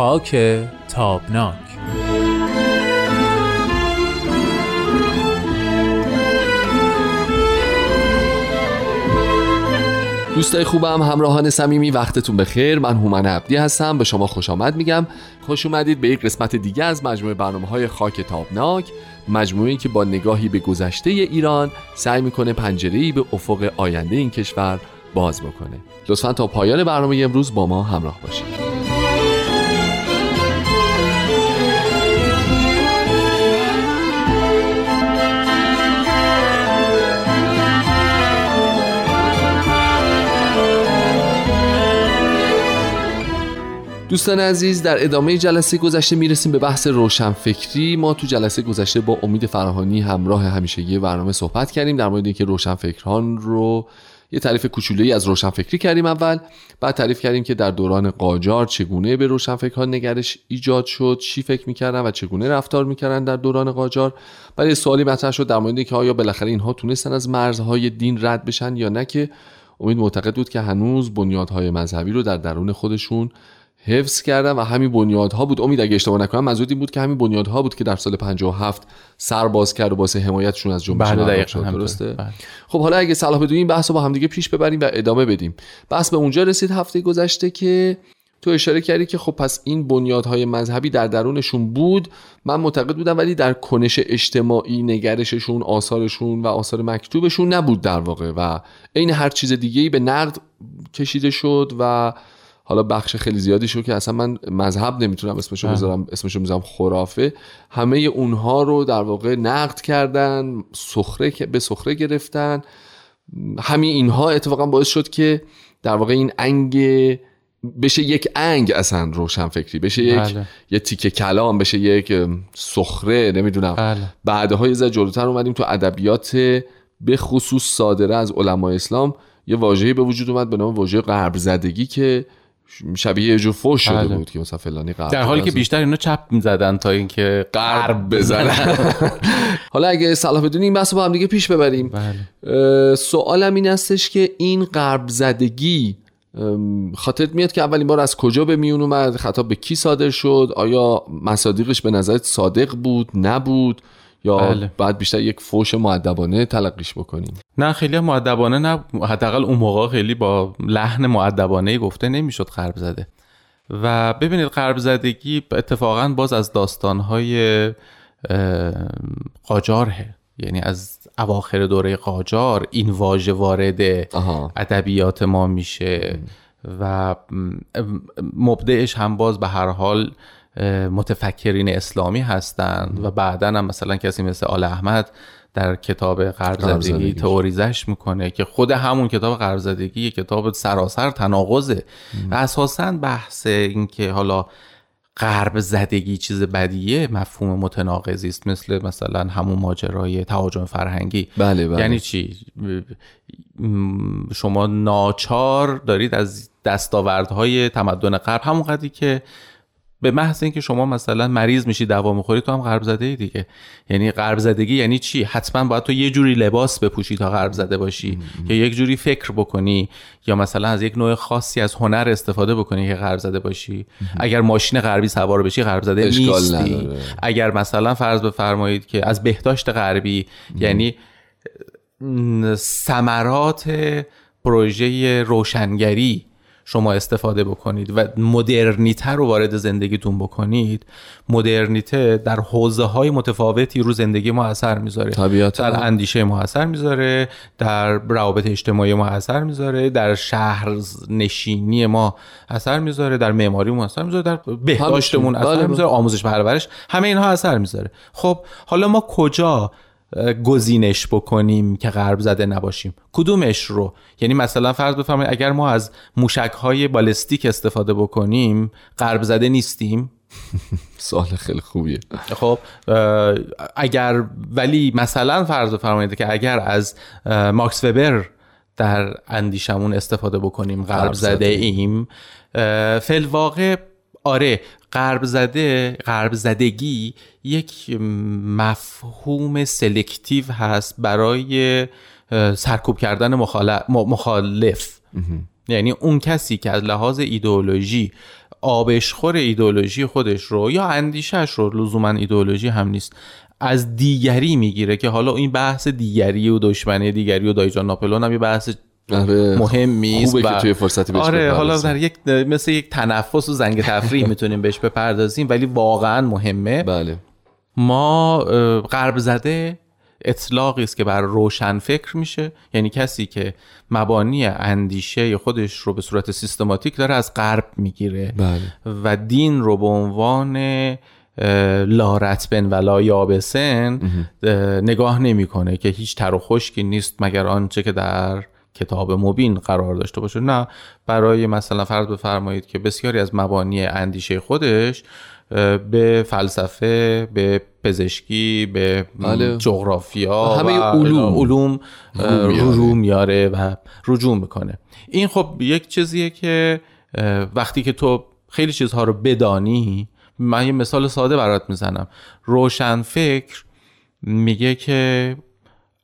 خاک تابناک. دوستای خوبم همراهان صمیمی وقتتون بخیر. من هومن عبدی هستم. به شما خوش آمد میگم. خوش اومدید به یک قسمت دیگه از مجموعه برنامه های خاک تابناک مجموعه که با نگاهی به گذشته ایران سعی می‌کنه پنجره‌ای به افق آینده این کشور باز بکنه. لطفا تا پایان برنامه امروز با ما همراه باشید. دوستان عزیز در ادامه جلسه گذشته می‌رسیم به بحث روشنفکری. ما تو جلسه گذشته با امید فراهانی همراه همیشگی برنامه صحبت کردیم در مورد اینکه روشنفکران رو یه تعریف کوچولویی از روشنفکری کردیم اول. بعد تعریف کردیم که در دوران قاجار چگونه به روشنفکران نگرش ایجاد شد چی فکر می‌کردن و چگونه رفتار می‌کردن در دوران قاجار. بعد سوالی مطرح شد در مورد اینکه آیا بالاخره اینها تونستن از مرزهای دین رد بشن یا نه که امید معتقد بود که هنوز بنیادهای مذهبی رو در درون خودشون حفظ کردن و همین بنیادها بود. امید اگه اشتباه نکنم منظور این بود که همین بنیادها بود که در سال 57 سر باز کرد و واسه حمایتشون از جنبش بله شد. درسته؟ بله. خب حالا اگه صلاح بدونیم بحث رو با همدیگه پیش ببریم و ادامه بدیم. بحث به اونجا رسید هفته گذشته که تو اشاره کردی که خب پس این بنیادهای مذهبی در درونشون بود. من معتقد بودم ولی در کنش اجتماعی نگرششون آثارشون و آثار مکتوبشون نبود در واقع. و عین هر چیز دیگه ای به نقد کشیده شد و حالا بخش خیلی زیادی شو که اصلا من مذهب نمی‌تونم اسمشو بذارم اسمشو می‌ذارم خرافه. همه اونها رو در واقع نقد کردن سخره به سخره گرفتن. همین اینها اتفاقا باعث شد که در واقع این انگ بشه یک انگ اصلا روشن فکری بشه یک بله. یه تیکه کلام بشه یک سخره نمی‌دونم. بله. بعدها یه ذره جلوتر اومدیم تو ادبیات به خصوص صادره از علمای اسلام. یه واژه‌ای به وجود اومد به نام واژه غرب زدگی که شبیه یه جور فوش شده بله. بود که مثلا فلانی غرب در حالی که بیشتر اینا چپ می‌زدن تا اینکه غرب بزنن. حالا اگه صلاح بدونی این بحث با هم دیگه پیش ببریم. بله. سوالم این هستش که این غرب زدگی خاطرت میاد که اولین بار از کجا به میون اومد؟ خطاب به کی صادر شد؟ آیا مصادیقش به نظرت صادق بود؟ نبود؟ یا بله. بعد بیشتر یک فوش معدبانه تلقیش بکنیم. نه خیلی معدبانه نه. حداقل اون موقع خیلی با لحن معدبانه گفته نمی‌شد قرب زده. و ببینید قرب زدگی اتفاقا باز از داستانهای قاجاره یعنی از اواخر دوره قاجار این واژه وارد ادبیات ما میشه. و مبدعش هم باز به هر حال متفکرین اسلامی هستند و بعدا هم مثلا کسی مثل آل احمد در کتاب قرض تئوریزش می‌کنه که خود همون کتاب قرض زدگی کتاب سراسر تناقضه. و اساسا بحث اینکه حالا غرب زدگی چیز بدیه مفهوم متناقضی است. مثل مثلا همون ماجرای تهاجم فرهنگی. بله بله. یعنی چی؟ شما ناچار دارید از دستاوردهای تمدن غرب همون قدری که به محض اینکه شما مثلا مریض میشی دوا می‌خوری تو هم غرب زده ای دیگه. یعنی غرب زدگی یعنی چی؟ حتما باید تو یه جوری لباس بپوشی تا غرب زده باشی یا یک جوری فکر بکنی. یا مثلا از یک نوع خاصی از هنر استفاده بکنی که غرب زده باشی اگر ماشین غربی سوار بشی غرب زده نیستی. اگر مثلا فرض بفرمایید که از بهداشت غربی یعنی ثمرات پروژه روشنگری شما استفاده بکنید و مدرنیته رو وارد زندگیتون بکنید مدرنیته در حوزه های متفاوتی رو زندگی ما اثر می‌ذاره طبیعتا. در اندیشه ما اثر می‌ذاره در روابط اجتماعی ما اثر می‌ذاره در شهر نشینی ما اثر می‌ذاره در معماری ما اثر می‌ذاره در بهداشتمون اثر بله. می‌ذاره آموزش پرورش همه اینها اثر می‌ذاره خب حالا ما کجا گزینش بکنیم که غرب زده نباشیم. کدومش رو؟ یعنی مثلا فرض بفرمایید اگر ما از موشک های بالستیک استفاده بکنیم غرب زده نیستیم؟ سوال خیلی خوبیه. خب اگر ولی مثلا فرض بفرمایید که اگر از ماکس وبر در اندیشه‌مون استفاده بکنیم غرب زده ایم فی‌الواقع آره غرب زده غرب زدگی یک مفهوم selective هست برای سرکوب کردن مخالف. یعنی اون کسی که از لحاظ ایدئولوژی آبشخور ایدئولوژی خودش رو یا اندیشش رو لزوما ایدئولوژی هم نیست از دیگری می‌گیره که حالا این بحث دیگری و دشمنی دیگری و دایجان ناپلون هم یه بحث آره. مهمی خوبه که توی فرصتی بهش آره حالا در یک مثل یک تنفس و زنگ تفریح می‌تونیم بهش بپردازیم ولی واقعا مهمه. بله. ما غرب زده اطلاقی است که بر روشن فکر میشه. یعنی کسی که مبانی اندیشه خودش رو به صورت سیستماتیک داره از غرب می‌گیره. بله. و دین رو به عنوان لارتبن و لا یابسن نگاه نمی‌کنه که هیچ تر و خشکی نیست مگر آنچه که در کتاب مبین قرار داشته باشه. نه برای مثلا فرض بفرمایید که بسیاری از مبانی اندیشه خودش به فلسفه به پزشکی به بله. جغرافیا همه علوم. علوم رو میاره. و رجوع می‌کنه. این خب یک چیزیه که وقتی که تو خیلی چیزها رو بدانی من یه مثال ساده برات می‌زنم. روشن فکر میگه که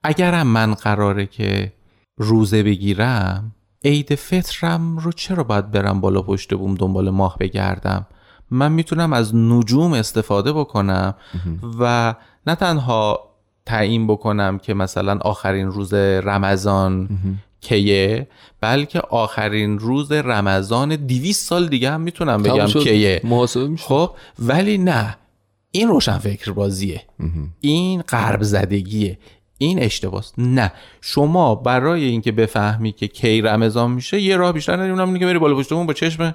اگرم من قراره که روزه بگیرم عید فطرم رو چرا باید برم بالا پشت بوم دنبال ماه بگردم؟ من می‌تونم از نجوم استفاده بکنم و نه تنها تعیین بکنم که مثلا آخرین روز رمضان کیه بلکه آخرین روز رمضان دیویس سال دیگه هم می‌تونم بگم کیه. خب ولی نه. این روشن فکر بازیه این قرب زدگیه. این اشتباس. نه. شما برای اینکه بفهمی که کی رمضان میشه یه راه بیشتر نداری. اونم که بری بالا پشتمون با چشم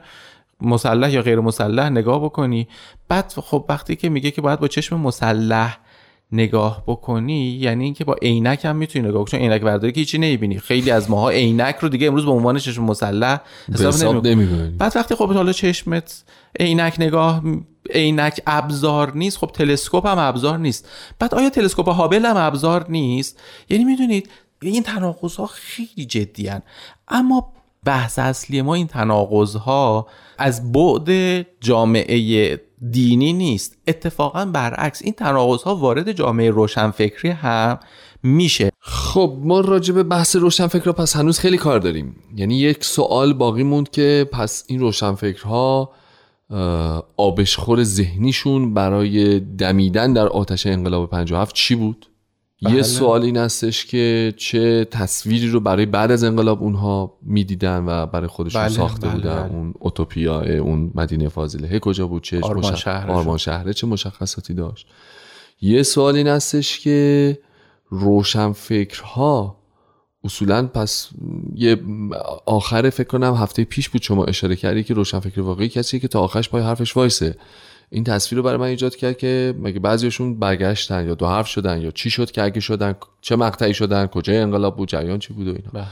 مسلح یا غیر مسلح نگاه بکنی. بعد خب وقتی که میگه که باید با چشم مسلح نگاه بکنی یعنی اینکه با عینک هم می‌تونی نگاه کنی. عینک برداری که هیچی نمی‌بینی. خیلی از ماها عینک رو دیگه امروز به عنوان چشم مسلح حساب نمی‌کنی. بعد وقتی خب حالا چشمت عینک نگاه عینک ابزار نیست خب تلسکوپ هم ابزار نیست. بعد آیا تلسکوپ هابل هم ابزار نیست؟ یعنی می‌دونید این تناقض ها خیلی جدی اما بحث اصلی ما این تناقض ها از بعد جامعه دینی نیست. اتفاقا برعکس این تناقض ها وارد جامعه روشنفکری هم میشه. خب ما راجع به بحث روشنفکر پس هنوز خیلی کار داریم. یعنی یک سوال باقی موند که پس این روشنفکرها آبشخور ذهنیشون برای دمیدن در آتش انقلاب 57 چی بود؟ بله. یه سوال این هستش که چه تصویری رو برای بعد از انقلاب اونها می‌دیدن و برای خودشون بله، ساخته بله، بودن؟ بله. اون اوتوپیا اون مدینه فاضله. کجا بود؟ چه آرمان, شهر. آرمان شهره. چه مشخصاتی داشت؟ یه سوال این هستش که روشنفکرها اصولا پس یه آخر فکر کنم هفته پیش بود شما اشاره کردی که روشنفکر واقعی کسی که تا آخرش پای حرفش وایسه. این تصویر رو برای من ایجاد کرد که مگه بعضیشون برگشتن یا دو حرف شدن یا چی شد که اگه شدن چه مقطعی شدن کجای انقلاب بود جریان چی بود و اینا. بله.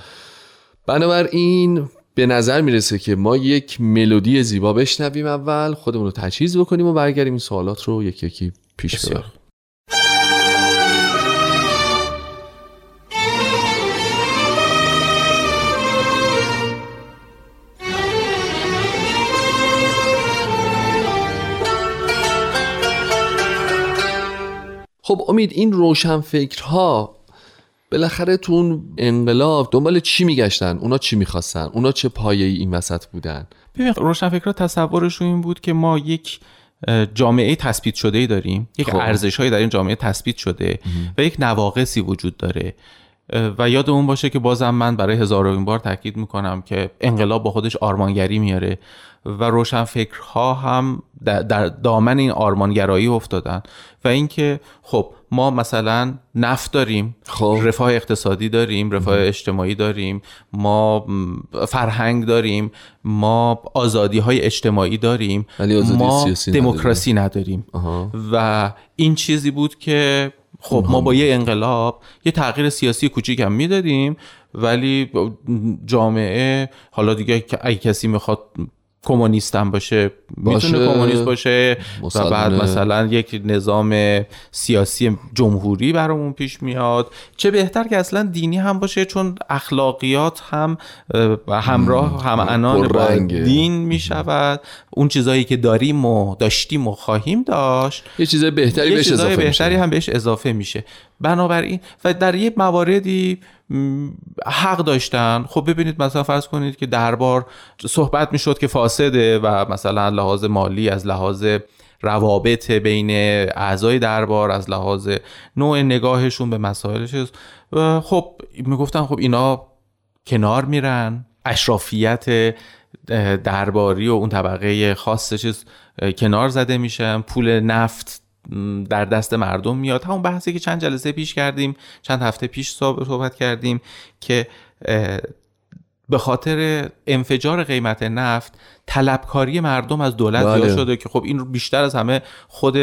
بنابراین به نظر می‌رسه که ما یک ملودی زیبا بشنویم اول خودمون رو تجهیز بکنیم و برگردیم این سوالات رو یکی یکی پیش ببریم. خب امید این روشنفکرها بالاخره تو انقلاب دنبال چی میگشتن؟ اونا چی می‌خواستن؟ اونا چه پایه ای این وسط بودن؟ ببین روشنفکرها تصورشون این بود که ما یک جامعه تثبیت شده ای داریم یک خب. ارزش هایی در این جامعه تثبیت شده و یک نواقصی وجود داره. و یادمون باشه که بازم من برای هزارمین بار تاکید می‌کنم که انقلاب با خودش آرمانگری میاره. و روشنفکرها هم در دامن این آرمانگرایی افتادن و اینکه خب ما مثلا نفت داریم خب. رفاه اقتصادی داریم رفاه اجتماعی داریم ما فرهنگ داریم ما آزادی های اجتماعی داریم ما دموکراسی نداریم, و این چیزی بود که خب ما با یه انقلاب یه تغییر سیاسی کوچیک هم می‌دادیم ولی جامعه حالا دیگه اگه کسی می‌خواد کمونیست هم باشه می‌تونه کمونیست باشه و بعد مثلا یک نظام سیاسی جمهوری برامون پیش میاد. چه بهتر که اصلا دینی هم باشه چون اخلاقیات هم همراه هم انان با دین می‌شود. اون چیزایی که داریم و داشتیم و خواهیم داشت یه چیز بهتری بهش اضافه بهتری هم بهش اضافه میشه. بنابراین و در یه مواردی حق داشتن. خب ببینید مثلا فرض کنید که دربار صحبت می‌شد که فاسده و مثلا لحاظ مالی از لحاظ روابط بین اعضای دربار از لحاظ نوع نگاهشون به مسائلش. خب می‌گفتن خب اینا کنار میرن. اشرافیت درباری و اون طبقه خاص کنار زده میشن. پول نفت در دست مردم میاد همون بحثی که چند جلسه پیش کردیم چند هفته پیش صحبت کردیم که به خاطر انفجار قیمت نفت طلبکاری مردم از دولت بله. شده که خب این رو بیشتر از همه خود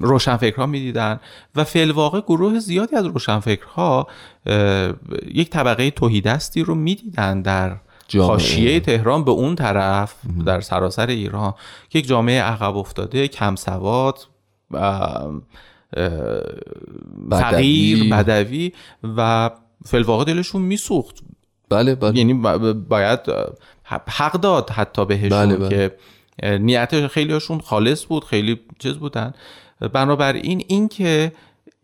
روشنفکرها می‌دیدن و فی واقع گروه زیادی از روشنفکرها یک طبقه توهیدستی رو می‌دیدن در حاشیه تهران به اون طرف در سراسر ایران که یک جامعه عقب افتاده کم سواد فقیر بدوی و فلواقع دلشون میسوخت. بله بله. یعنی باید حق داد حتی بهشون بله بله. که نیت خیلیشون خالص بود خیلی چیز بودن. بنابراین این که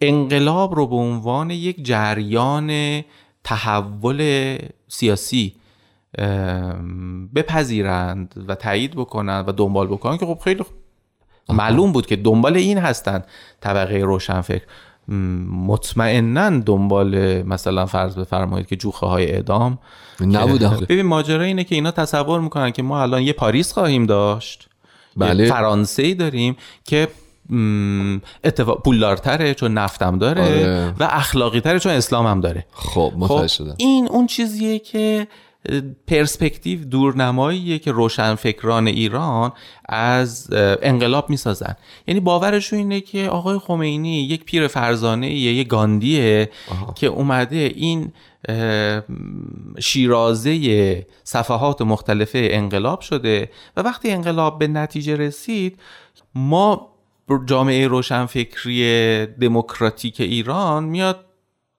انقلاب رو به عنوان یک جریان تحول سیاسی بپذیرند و تایید بکنند و دنبال بکنند. که خب خیلی معلوم بود که دنبال این هستند طبقه روشنفکر. مطمئنا دنبال مثلا فرض بفرمایید که جوخه های اعدام نبودن ببین ماجرا اینه که اینا تصور می‌کنن که ما الان یه پاریس خواهیم داشت. بله. فرانسه ای داریم که اتفاق پولدارتره چون نفتم داره آره. و اخلاقی تره چون اسلام هم داره. خب متوجه خب این اون چیزیه که پرسپکتیو دورنماییه که روشنفکران ایران از انقلاب می‌سازن. یعنی باورشون اینه که آقای خمینی یک پیر فرزانه یک گاندیه که اومده این شیرازه صفحات مختلف انقلاب شده و وقتی انقلاب به نتیجه رسید ما جامعه روشنفکری دموکراتیک ایران میاد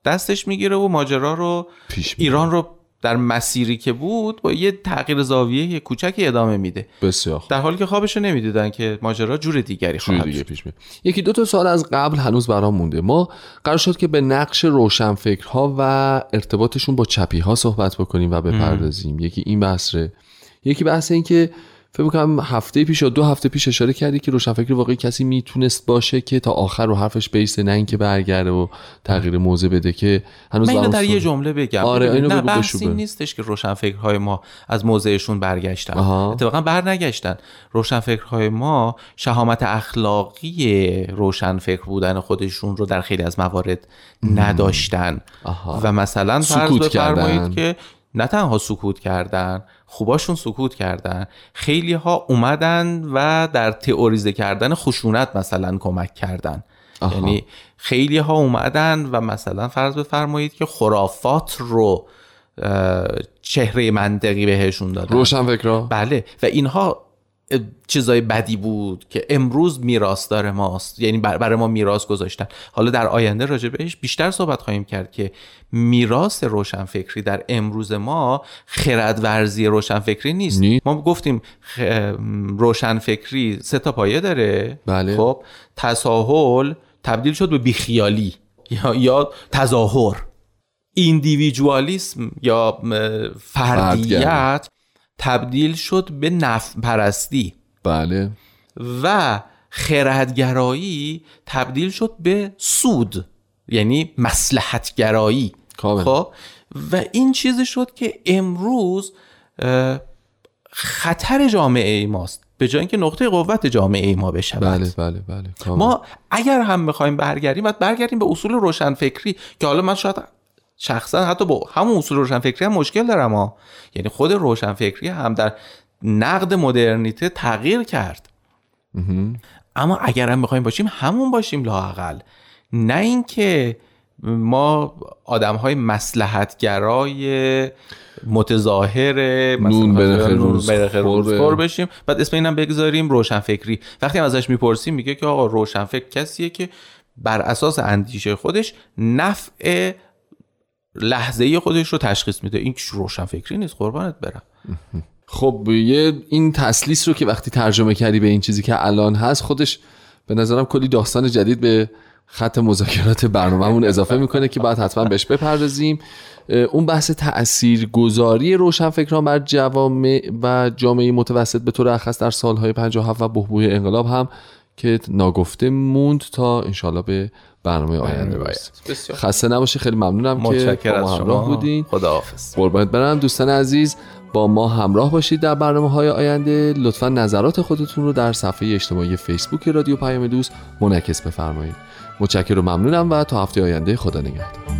دستش می‌گیره و ماجرا رو ایران رو در مسیری که بود با یه تغییر زاویه یه کوچکی ادامه میده. بسیار در حالی که خوابشو نمی‌دیدن که ماجرا جور دیگری خواهد دیگه پیش می. یکی دو تا سال از قبل هنوز برام مونده. ما قرار شد که به نقش روشنفکرها و ارتباطشون با چپی ها صحبت بکنیم و بپردازیم. یکی این بحثه. یکی بحث این که فکر می‌کنم هفته پیش یا دو هفته پیش اشاره کردی که روشنفکر واقعی کسی می‌تونست باشه که تا آخر رو حرفش بیسته نه اینکه برگرده و تغییر موضع بده که هنوز من در یه جمله بگم. آره اینو نه بحثی نیستش که روشنفکرهای ما از موضعشون برگشتن. اتفاقا برنگشتن. روشنفکرهای ما شهامت اخلاقی روشنفکر بودن خودشون رو در خیلی از موارد نداشتن. و مثلا فرض بفرمایید که نه تنها سکوت کردن خوباشون سکوت کردن خیلی ها اومدن و در تئوریزه کردن خشونت مثلا کمک کردن. یعنی خیلی ها اومدن و مثلا فرض بفرمایید که خرافات رو چهره منطقی بهشون دادن. روشن فکرها بله. و اینها چیزای بدی بود که امروز میراثدار ماست. یعنی برای ما میراث گذاشتن. حالا در آینده راجع بهش بیشتر صحبت خواهیم کرد که میراث روشنفکری در امروز ما خردورزی روشنفکری نیست. نی؟ ما گفتیم روشنفکری سه تا پایه داره. بله. خب تساهل تبدیل شد به بیخیالی یا یا تظاهر. ایندیویدوالیسم یا فردیت تبدیل شد به نف پرستی بله. و خردگرایی تبدیل شد به سود یعنی مسلحتگرایی. خب؟ و این چیزی شد که امروز خطر جامعه ای ماست. به جای اینکه نقطه قوت جامعه ای ما بشود. بله بله بله. ما اگر هم می‌خوایم برگردیم باید برگردیم به اصول روشنفکری که حالا من شاید شخصا حتی با همون اصول روشنفکری هم مشکل دارم ها یعنی خود روشنفکری هم در نقد مدرنیته تغییر کرد. اما اگر هم بخوایم باشیم همون باشیم لاقل نه اینکه ما آدم های مسلحتگرای متظاهر نون روز بشیم. بعد اسم اینم بگذاریم روشنفکری. وقتی هم ازش می‌پرسیم میگه که آقا روشنفکر کسیه که بر اساس اندیشه خودش نفع لحظه خودش رو تشخیص میده. این روشن فکری نیست. قربانت برم. خب یه این تسلیس رو که وقتی ترجمه کردی به این چیزی که الان هست خودش به نظرم کلی داستان جدید به خط مذاکرات برنامهمون اضافه می‌کنه که باید حتما بهش بپردازیم. اون بحث تأثیر گذاری روشنفکران بر جوامع و جامعه متوسط به طور اخص در سالهای 57 و بحبوح انقلاب هم که ناگفته موند تا انشالله به برنامه آینده برسیم. خسته نباشه خیلی ممنونم که با ما همراه بودین. خداحافظ. قربانت برم. دوستان عزیز با ما همراه باشید در برنامه های آینده. لطفا نظرات خودتون رو در صفحه اجتماعی فیسبوک رادیو پیام دوست منعکس بفرمایید. متشکرم و ممنونم و تا هفته آینده خدا نگهدار.